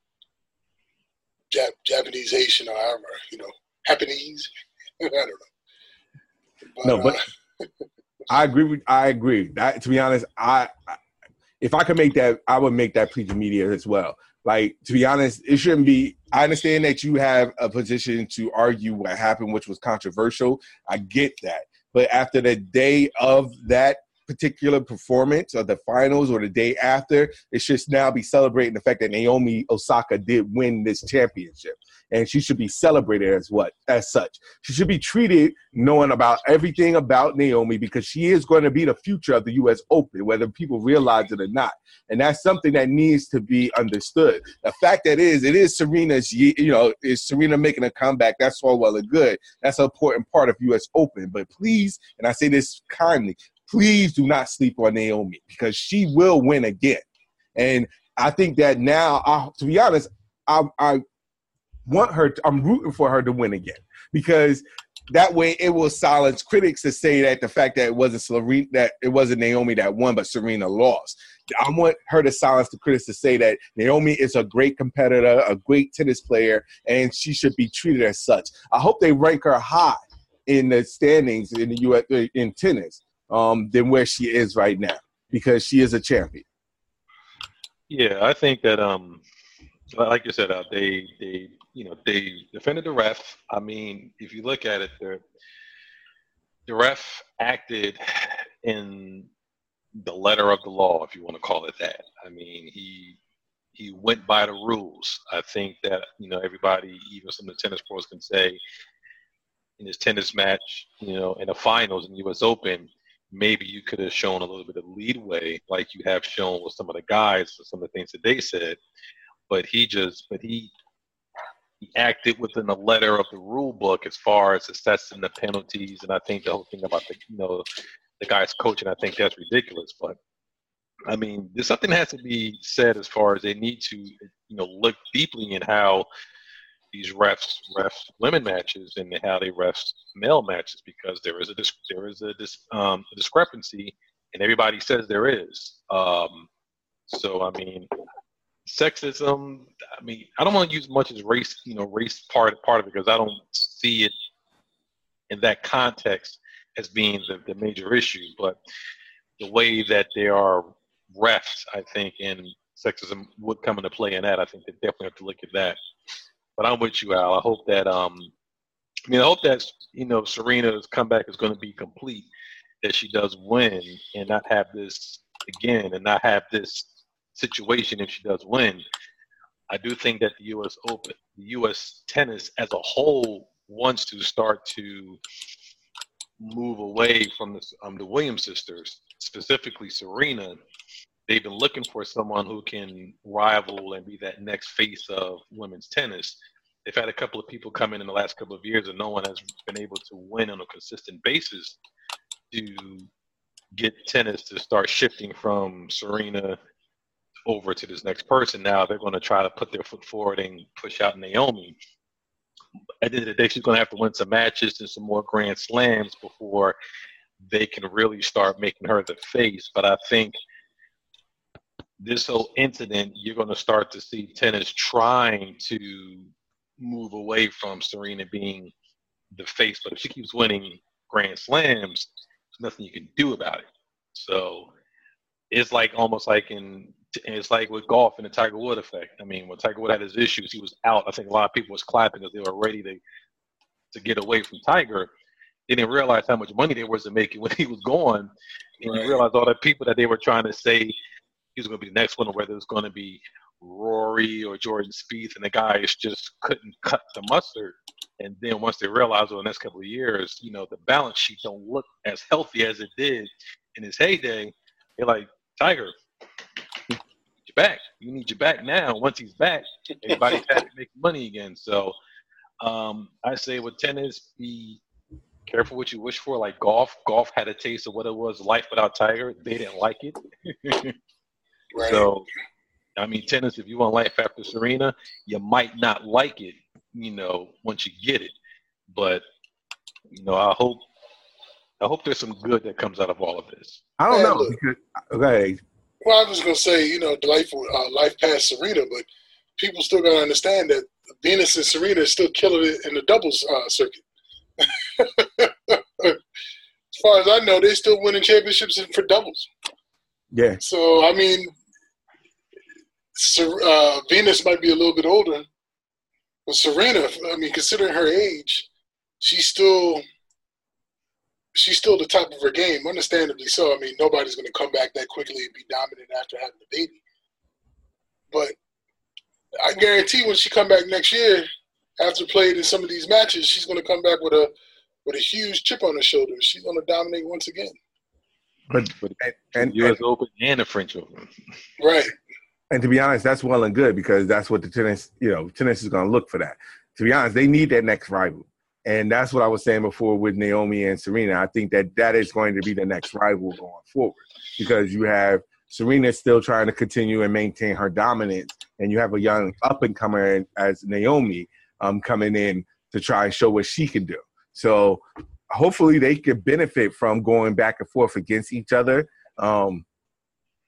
Jap- Japanese, Haitian, or however, you know, Japanese. I don't know. But, no, but uh, I agree with. I agree. That, to be honest, I, I if I could make that, I would make that preacher media as well. Like to be honest, it shouldn't be. I understand that you have a position to argue what happened, which was controversial. I get that, but after the day of that particular performance or the finals or the day after. It should now be celebrating the fact that Naomi Osaka did win this championship. And she should be celebrated as what? As such. She should be treated knowing about everything about Naomi because she is going to be the future of the US Open, whether people realize it or not. And that's something that needs to be understood. The fact that is, it is Serena's, you know, is Serena making a comeback. That's all well and good. That's an important part of US Open. But please, and I say this kindly, please do not sleep on Naomi because she will win again. And I think that now, I, to be honest, I, I want her. To, I'm rooting for her to win again because that way it will silence critics to say that the fact that it wasn't Serena, that it wasn't Naomi that won, but Serena lost. I want her to silence the critics to say that Naomi is a great competitor, a great tennis player, and she should be treated as such. I hope they rank her high in the standings in the U.S. in tennis um, than where she is right now because she is a champion. Yeah, I think that um, like you said, uh, they they you know they defended the ref. I mean, if you look at it, the the ref acted in the letter of the law, if you want to call it that. I mean, he he went by the rules. I think that you know everybody, even some of the tennis pros, can say in his tennis match, you know, in the finals in the U.S. Open, maybe you could have shown a little bit of leadway, like you have shown with some of the guys, some of the things that they said. But he just, but he he acted within the letter of the rule book as far as assessing the penalties, and I think the whole thing about the you know the guys coaching, I think that's ridiculous. But I mean, there's something has to be said as far as they need to you know look deeply in how these refs ref women matches and how they ref male matches because there is a there is a, um, a discrepancy, and everybody says there is. Um, so I mean, sexism. I mean, I don't want to use much as race, you know, race part part of it because I don't see it in that context as being the, the major issue. But the way that there are refs, I think, and sexism would come into play in that. I think they definitely have to look at that. But I'm with you, Al. I hope that um, I mean, I hope that you know Serena's comeback is going to be complete, that she does win and not have this again, and not have this situation if she does win. I do think that the U.S. Open, the U.S. tennis as a whole, wants to start to move away from the, um, the Williams sisters, specifically Serena. They've been looking for someone who can rival and be that next face of women's tennis. They've had a couple of people come in in the last couple of years, and no one has been able to win on a consistent basis to get tennis to start shifting from Serena over to this next person. Now they're going to try to put their foot forward and push out Naomi. At the end of the day, she's going to have to win some matches and some more Grand Slams before they can really start making her the face. But I think this whole incident, you're going to start to see tennis trying to move away from Serena being the face. But if she keeps winning Grand Slams, there's nothing you can do about it. So it's like almost like in it's like with golf and the Tiger Wood effect. I mean, when Tiger Wood had his issues, he was out. I think a lot of people was clapping because they were ready to to get away from Tiger. They didn't realize how much money they was making when he was gone, and right. you realize all the people that they were trying to say he was going to be the next one, or whether it's going to be Rory or Jordan Spieth, and the guys just couldn't cut the mustard. And then once they realized over the next couple of years, you know, the balance sheet don't look as healthy as it did in his heyday. They're like, Tiger, back. You need your back now. Once he's back, everybody's had to make money again. So um, I say with tennis, be careful what you wish for. Like golf, golf had a taste of what it was life without Tiger. They didn't like it. right. So I mean, tennis. If you want life after Serena, you might not like it. You know, once you get it, but you know, I hope I hope there's some good that comes out of all of this. I don't know. Because, okay, well, I was going to say, you know, delightful uh, life past Serena, but people still got to understand that Venus and Serena is still killing it in the doubles uh, circuit. as far as I know, they're still winning championships for doubles. Yeah. So I mean, uh, Venus might be a little bit older, but Serena, I mean, considering her age, she's still she's still the top of her game, understandably so. I mean, nobody's going to come back that quickly and be dominant after having a baby. But I guarantee when she come back next year, after playing in some of these matches, she's going to come back with a with a huge chip on her shoulder. She's going to dominate once again. But and, and U.S. Open and the French Open, right? And to be honest, that's well and good because that's what the tennis, you know, tennis is going to look for that. To be honest, they need that next rival. And that's what I was saying before with Naomi and Serena. I think that that is going to be the next rival going forward because you have Serena still trying to continue and maintain her dominance, and you have a young up and comer as Naomi um, coming in to try and show what she can do. So hopefully they could benefit from going back and forth against each other. Um,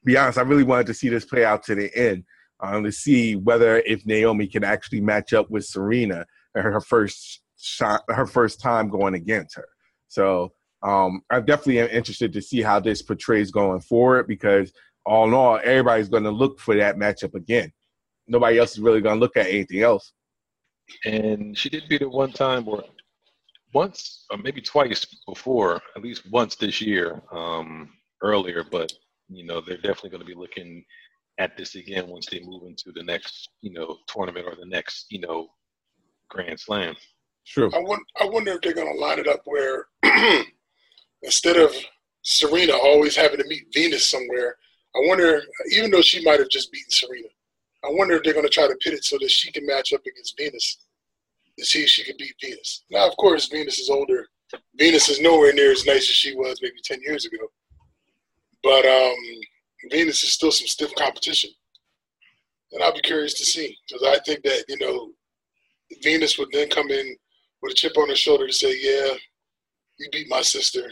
be honest, I really wanted to see this play out to the end um, to see whether if Naomi can actually match up with Serena her first shot, her first time going against her. So um, I definitely am interested to see how this portrays going forward because all in all, everybody's going to look for that matchup again. Nobody else is really going to look at anything else. And she did beat it one time, or once, or maybe twice before, at least once this year, um, earlier. But you know, they're definitely going to be looking at this again once they move into the next, you know, tournament or the next, you know, Grand Slam. Sure. I, wonder, I wonder if they're going to line it up where instead of Serena always having to meet Venus somewhere, I wonder, even though she might have just beaten Serena, I wonder if they're going to try to pit it so that she can match up against Venus to see if she can beat Venus. Now, of course, Venus is older. Venus is nowhere near as nice as she was maybe 10 years ago. But um, Venus is still some stiff competition. And I'll be curious to see because I think that, you know, Venus would then come in with a chip on her shoulder to say, yeah, you beat my sister,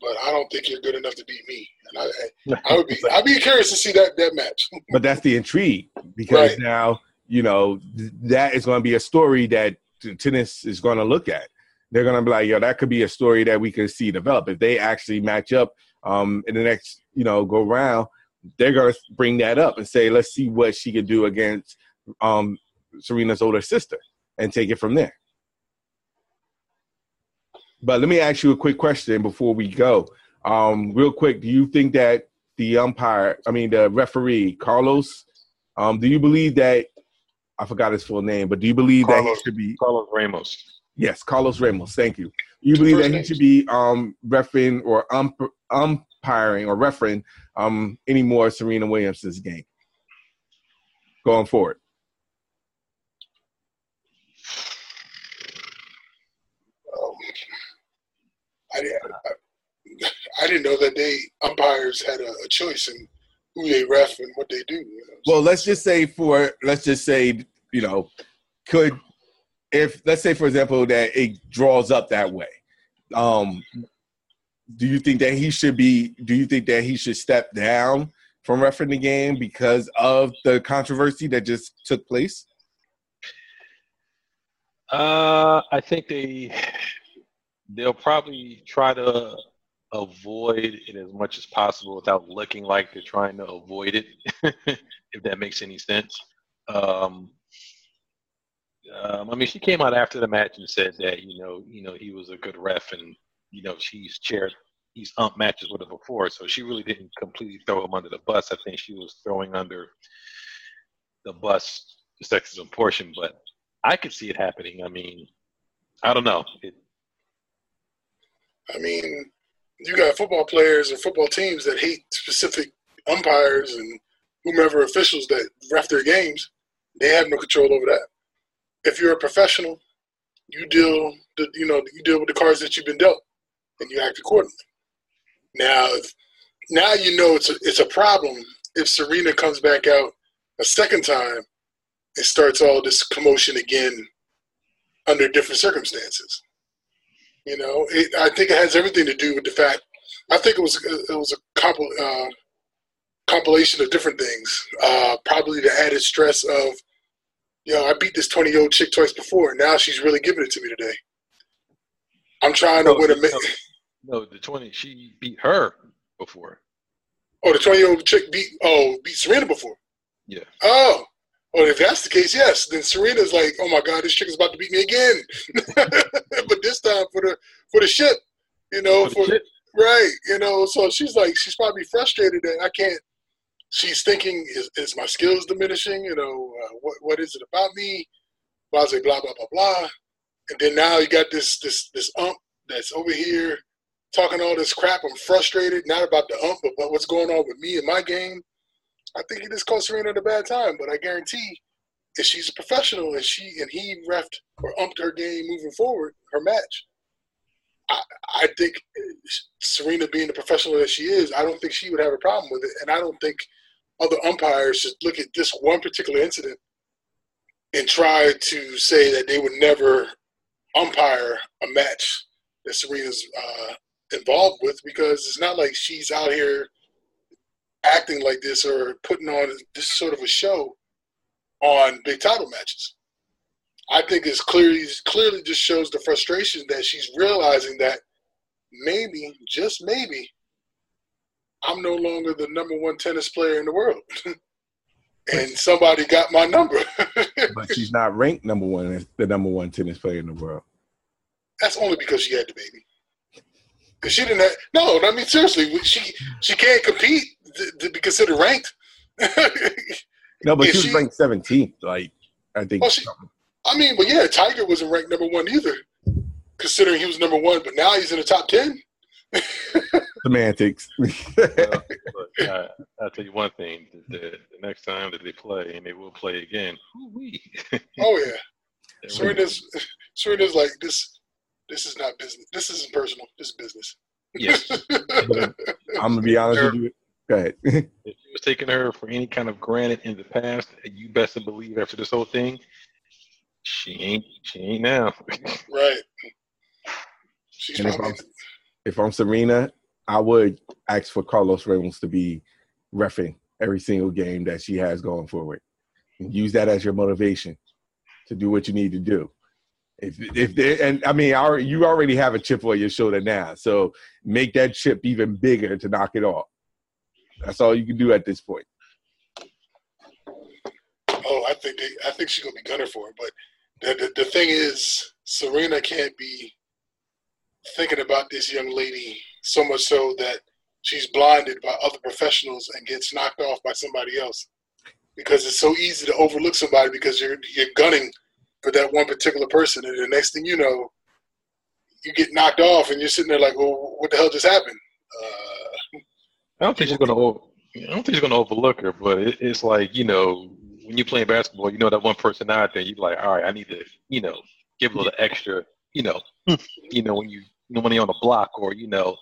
but I don't think you're good enough to beat me. And I, I would be, I'd be curious to see that that match. but that's the intrigue because right. now you know that is going to be a story that tennis is going to look at. They're going to be like, yo, that could be a story that we could see develop if they actually match up um, in the next, you know, go round. They're to bring that up and say, let's see what she can do against um, Serena's older sister and take it from there. But let me ask you a quick question before we go. Um, real quick, do you think that the umpire, I mean the referee, Carlos, um, do you believe that I forgot his full name, but do you believe Carlos, that he should be Carlos Ramos? Yes, Carlos Ramos. Thank you. You believe that he should be um refereeing or ump, umpiring or refereeing um any more Serena Williams' game going forward? I, I, I didn't know that they umpires had a, a, choice in who they ref and what they do. You know? Well, let's just say for let's just say you know could if let's say for example that it draws up that way. Um, do you think that he should be? Do you think that he should step down from refereeing the game because of the controversy that just took place? Uh, I think they they'll probably try to avoid it as much as possible without looking like they're trying to avoid it, if that makes any sense. Um, um, I mean, she came out after the match and said that you know, you know, he was a good ref, and you know, she's chaired, he's ump matches with her before, so she really didn't completely throw him under the bus. I think she was throwing under the bus the sexism portion, but I could see it happening. I mean, I don't know. It, I mean, you got football players and football teams that hate specific umpires and whomever officials that ref their games. They have no control over that. If you're a professional, you deal, the, you know, you deal with the cards that you've been dealt, and you act accordingly. Now, now you know it's a, it's a problem if Serena comes back out a second time and starts all this commotion again under different circumstances. You know, it, I think it has everything to do with the fact. I think it was it was a compil, uh, compilation of different things. Uh, probably the added stress of, know, I beat this twenty year old chick twice before, and now she's really giving it to me today. I'm trying to win a. No, no, the twenty she beat her before. Oh, the twenty year old chick beat oh beat Serena before. Yeah. Oh, well, if that's the case, yes, then Serena's like, oh my God, this chick is about to beat me again. but this time for the for the ship, you know, for, for right, you know. So she's like, she's probably frustrated that I can't. She's thinking, is, is my skills diminishing? You know, uh, what what is it about me? Blah blah blah blah blah. And then now you got this this this ump that's over here talking all this crap. I'm frustrated, not about the ump, but what's going on with me and my game. I think he just caught Serena at a bad time, but I guarantee if she's a professional and she and he refed or umped her game moving forward, her match, I, I think Serena being the professional that she is, I don't think she would have a problem with it, and I don't think other umpires should look at this one particular incident and try to say that they would never umpire a match that Serena's uh, involved with because it's not like she's out here acting like this or putting on this sort of a show on big title matches. I think it's clearly clearly just shows the frustration that she's realizing that maybe, just maybe, I'm no longer the number one tennis player in the world. and somebody got my number. but she's not ranked number one, the number one tennis player in the world. That's only because she had the baby. Cause she didn't have no. I mean seriously, she she can't compete to, to be considered ranked. no, but she was she, ranked seventeenth. Like I think. Well, she, I mean, but yeah, Tiger wasn't ranked number one either, considering he was number one. But now he's in the top ten. Semantics. well, I, will uh, tell you one thing: the, the, the, next time that they play, and they will play again. oh yeah, Serena's Serena's like this. This is not business. This isn't personal. This is business. Yes. I'm gonna be honest with you. Go ahead. if you was taking her for any kind of granted in the past, you best to believe after this whole thing, she ain't. She ain't now. right. She's and. If I'm, if I'm Serena, I would ask for Carlos Ramos to be refing every single game that she has going forward. And use that as your motivation to do what you need to do. If if they, and I mean, you already have a chip on your shoulder now, so make that chip even bigger to knock it off. That's all you can do at this point. Oh, I think they, I think she's gonna be gunner for it, but the, the, the thing is, Serena can't be thinking about this young lady so much so that she's blinded by other professionals and gets knocked off by somebody else because it's so easy to overlook somebody because you're you're gunning for that one particular person, and the next thing you know, you get knocked off, and you're sitting there like, "Well, what the hell just happened?" Uh, I don't think she's gonna. I don't think she's gonna overlook her, but it, it's like you know, when you're playing basketball, you know that one person out there. You're like, "All right, I need to, you know, give a little extra." You know, you know when you, you know, when you're on the block, or you know,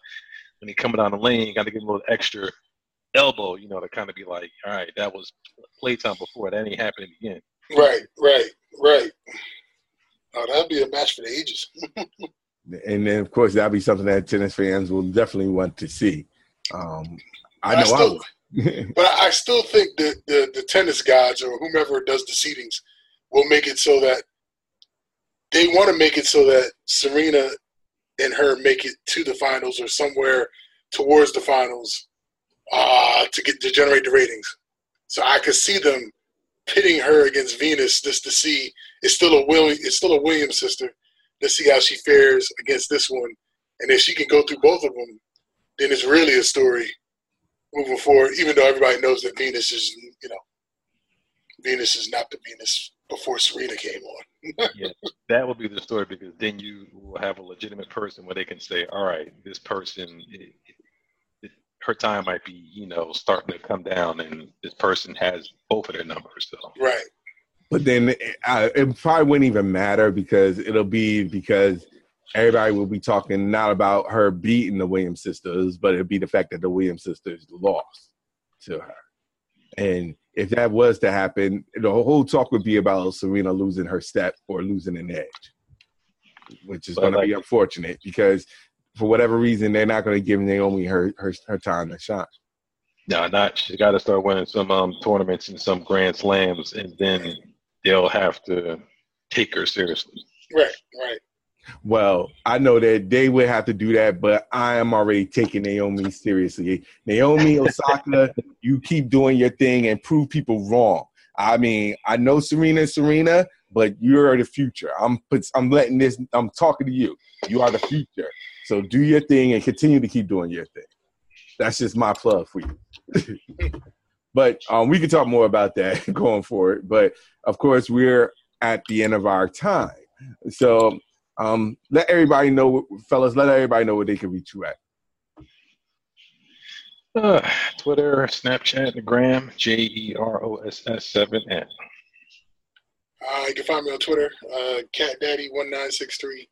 when you're coming down the lane, you got to give a little extra elbow. You know, to kind of be like, "All right, that was playtime before. That ain't happening again." Right, right, right. Oh, that'd be a match for the ages. and then, of course, that'd be something that tennis fans will definitely want to see. Um, I know I, still, I but I still think that the, the tennis gods or whomever does the seedings will make it so that they want to make it so that Serena and her make it to the finals or somewhere towards the finals uh, to get to generate the ratings. So I could see them pitting her against Venus just to see it's still a William it's still a Williams sister. Let's see how she fares against this one, and if she can go through both of them, then it's really a story moving forward. Even though everybody knows that Venus is you know Venus is not the Venus before Serena came on. yeah, that would be the story because then you will have a legitimate person where they can say, all right, this person her time might be, you know, starting to come down, and this person has both of their numbers. So right. But then uh, it probably wouldn't even matter because it'll be because everybody will be talking not about her beating the Williams sisters, but it'll be the fact that the Williams sisters lost to her. And if that was to happen, the whole talk would be about Serena losing her step or losing an edge, which is going like, to be unfortunate because for whatever reason, they're not going to give Naomi her, her her time to shine. No, not. She's got to start winning some um, tournaments and some Grand Slams, and then they'll have to take her seriously. Right, right. Well, I know that they would have to do that, but I am already taking Naomi seriously. Naomi Osaka, you keep doing your thing and prove people wrong. I mean, I know Serena, Serena, but you're the future. I'm I'm letting this. I'm talking to you. You are the future. So do your thing and continue to keep doing your thing. That's just my plug for you. but um, we can talk more about that going forward. But of course, we're at the end of our time. So um, let everybody know, fellas, let everybody know where they can reach you at. Uh, Twitter, Snapchat, the Gram, J E R O S S 7 N. Uh, you can find me on Twitter, uh, Cat Daddy 1963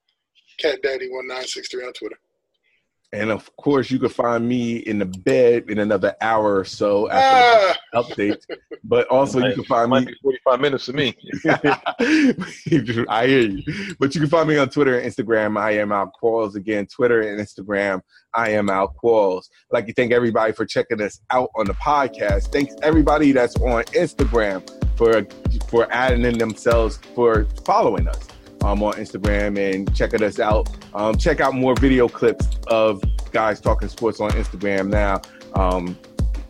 Cat Daddy one nine six three on Twitter. And of course, you can find me in the bed in another hour or so after ah. the update. But also, you can find me. 45 minutes for me. I hear you. But you can find me on Twitter and Instagram. I am Al Qualls. Again, Twitter and Instagram. I am Al Qualls. I'd like to thank everybody for checking us out on the podcast. Thanks everybody that's on Instagram for for adding in themselves for following us um, on Instagram and checking us out. Um, check out more video clips of guys talking sports on Instagram now. Um,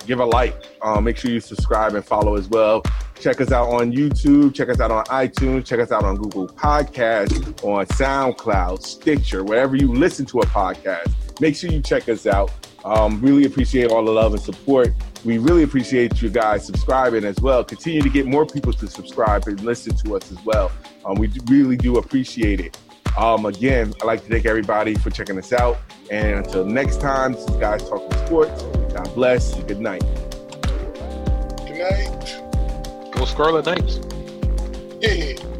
give a like. Um, make sure you subscribe and follow as well. Check us out on YouTube. Check us out on iTunes. Check us out on Google Podcasts, on SoundCloud, Stitcher, wherever you listen to a podcast. Make sure you check us out. Um, really appreciate all the love and support. We really appreciate you guys subscribing as well. Continue to get more people to subscribe and listen to us as well. Um, we really do appreciate it. Um, again, I'd like to thank everybody for checking us out. And until next time, this is Guys Talking Sports. God bless. Good night. Good night. Go Scarlet Knights. Yeah.